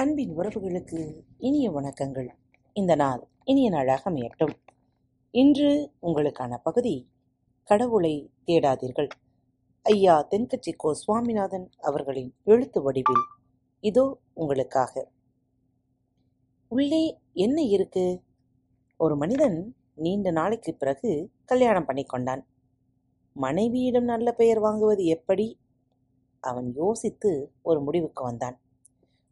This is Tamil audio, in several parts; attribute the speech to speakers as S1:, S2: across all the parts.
S1: அன்பின் உறவுகளுக்கு இனிய வணக்கங்கள். இந்த நாள் இனிய நாளாக அமையட்டும். இன்று உங்களுக்கான பகுதி கடவுளை தேடாதீர்கள். ஐயா தென்கட்சி கோ சுவாமிநாதன் அவர்களின் எழுத்து வடிவில். இதோ உங்களுக்காக. உள்ளே என்ன இருக்கு? ஒரு மனிதன் நீண்ட நாளைக்கு பிறகு கல்யாணம் பண்ணிக்கொண்டான் மனைவியிடம் நல்ல பெயர் வாங்குவது எப்படி? அவன் யோசித்து ஒரு முடிவுக்கு வந்தான்.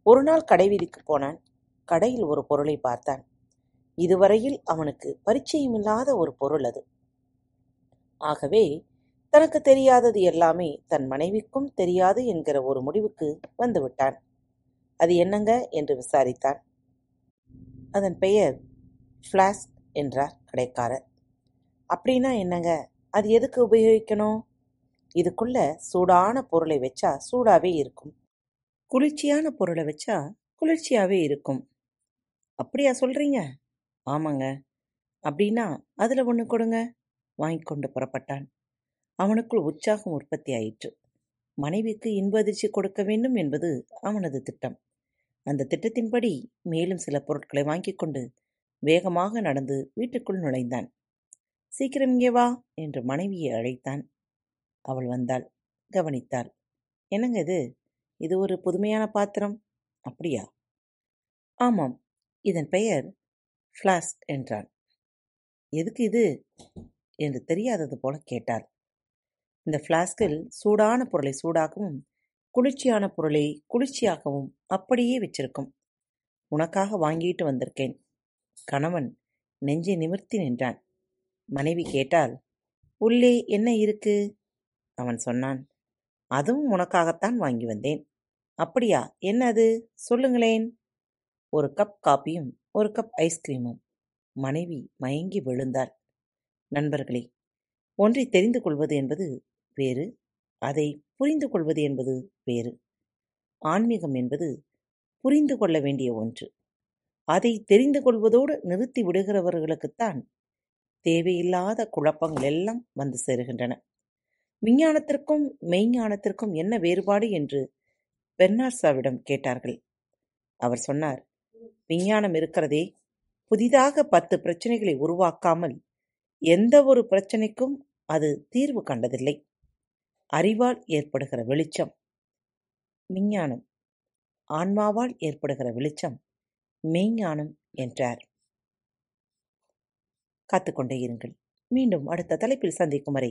S1: ஒரு நாள் கடைவீதிக்கு போனான். கடையில் ஒரு பொருளை பார்த்தான். இதுவரையில் அவனுக்கு பரிச்சயமில்லாத ஒரு பொருள் அது. ஆகவே தனக்கு தெரியாதது எல்லாமே தன் மனைவிக்கும் தெரியாது என்கிற ஒரு முடிவுக்கு வந்துவிட்டான் அது என்னங்க? என்று விசாரித்தான். அதன் பெயர் ஃப்ளாஸ் என்றார் கடைக்காரர். அப்படின்னா என்னங்க? அது எதுக்கு உபயோகிக்கணும்? இதுக்குள்ள சூடான பொருளை வச்சா சூடாவே இருக்கும். குளிர்ச்சியான பொருளை வச்சா குளிர்ச்சியாகவே இருக்கும். அப்படியா சொல்கிறீங்க ஆமாங்க. அப்படின்னா அதில் ஒன்று கொடுங்க. வாங்கி கொண்டு புறப்பட்டான். அவனுக்குள் உற்சாகம் உற்பத்தி ஆயிற்று. மனைவிக்கு இன்ப அதிர்ச்சி கொடுக்க வேண்டும் என்பது அவனது திட்டம். அந்த திட்டத்தின்படி மேலும் சில பொருட்களை வாங்கிக் கொண்டு வேகமாக நடந்து வீட்டுக்குள் நுழைந்தான். சீக்கிரம் இங்கே வா என்று மனைவியை அழைத்தான். அவள் வந்தாள். கவனித்தாள். என்னங்க இது? இது ஒரு புதுமையான பாத்திரம். அப்படியா? ஆமாம் இதன் பெயர் ஃப்ளாஸ்க் என்றான். எதுக்கு இது? என்று தெரியாதது போல கேட்டார் இந்த ஃப்ளாஸ்கில் சூடான பொருளை சூடாகவும் குளிர்ச்சியான பொருளை குளிர்ச்சியாகவும் அப்படியே வச்சிருக்கும். உனக்காக வாங்கிட்டு வந்திருக்கேன். கணவன் நெஞ்சை நிமிர்த்தி நின்றான். மனைவி கேட்டால் உள்ளே என்ன இருக்கு? அவன் சொன்னான் அதுவும் உனக்காகத்தான் வாங்கி வந்தேன். அப்படியா? என்ன அது சொல்லுங்களேன். ஒரு கப் காப்பியும் ஒரு கப் ஐஸ்கிரீமும் மனைவி மயங்கி விழுந்தாள். நண்பர்களே ஒன்றை தெரிந்து கொள்வது என்பது வேறு அதை புரிந்து கொள்வது என்பது வேறு. ஆன்மீகம் என்பது புரிந்து கொள்ள வேண்டிய ஒன்று. அதை தெரிந்து கொள்வதோடு நிறுத்தி விடுகிறவர்களுக்குத்தான் தேவையில்லாத குழப்பங்கள் எல்லாம் வந்து சேருகின்றன. விஞ்ஞானத்திற்கும் மெய்ஞானத்திற்கும் என்ன வேறுபாடு என்று பெர்னார்சாவிடம் கேட்டார்கள். அவர் சொன்னார் விஞ்ஞானம் இருக்கிறதே புதிதாக பத்து பிரச்சனைகளை உருவாக்காமல் எந்த ஒரு பிரச்சனைக்கும் அது தீர்வு கண்டதில்லை. அறிவால் ஏற்படுகிற வெளிச்சம் விஞ்ஞானம் ஆன்மாவால் ஏற்படுகிற வெளிச்சம் மெய்ஞானம் என்றார். காத்துக்கொண்டே இருங்கள். மீண்டும் அடுத்த தலைப்பில் சந்திக்கும் வரை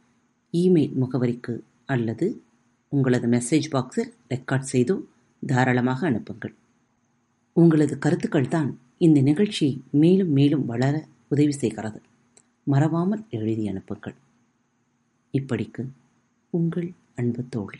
S2: இமெயில் முகவரிக்கு அல்லது உங்களது மெசேஜ் பாக்ஸில் ரெக்கார்ட் செய்து தாராளமாக அனுப்புங்கள். உங்களது கருத்துக்கள் தான் இந்த நிகழ்ச்சி மேலும் மேலும் வளர உதவி செய்கிறது. மறவாமல் எழுதி அனுப்புங்கள். இப்படிக்கு உங்கள் அன்பு தோழி.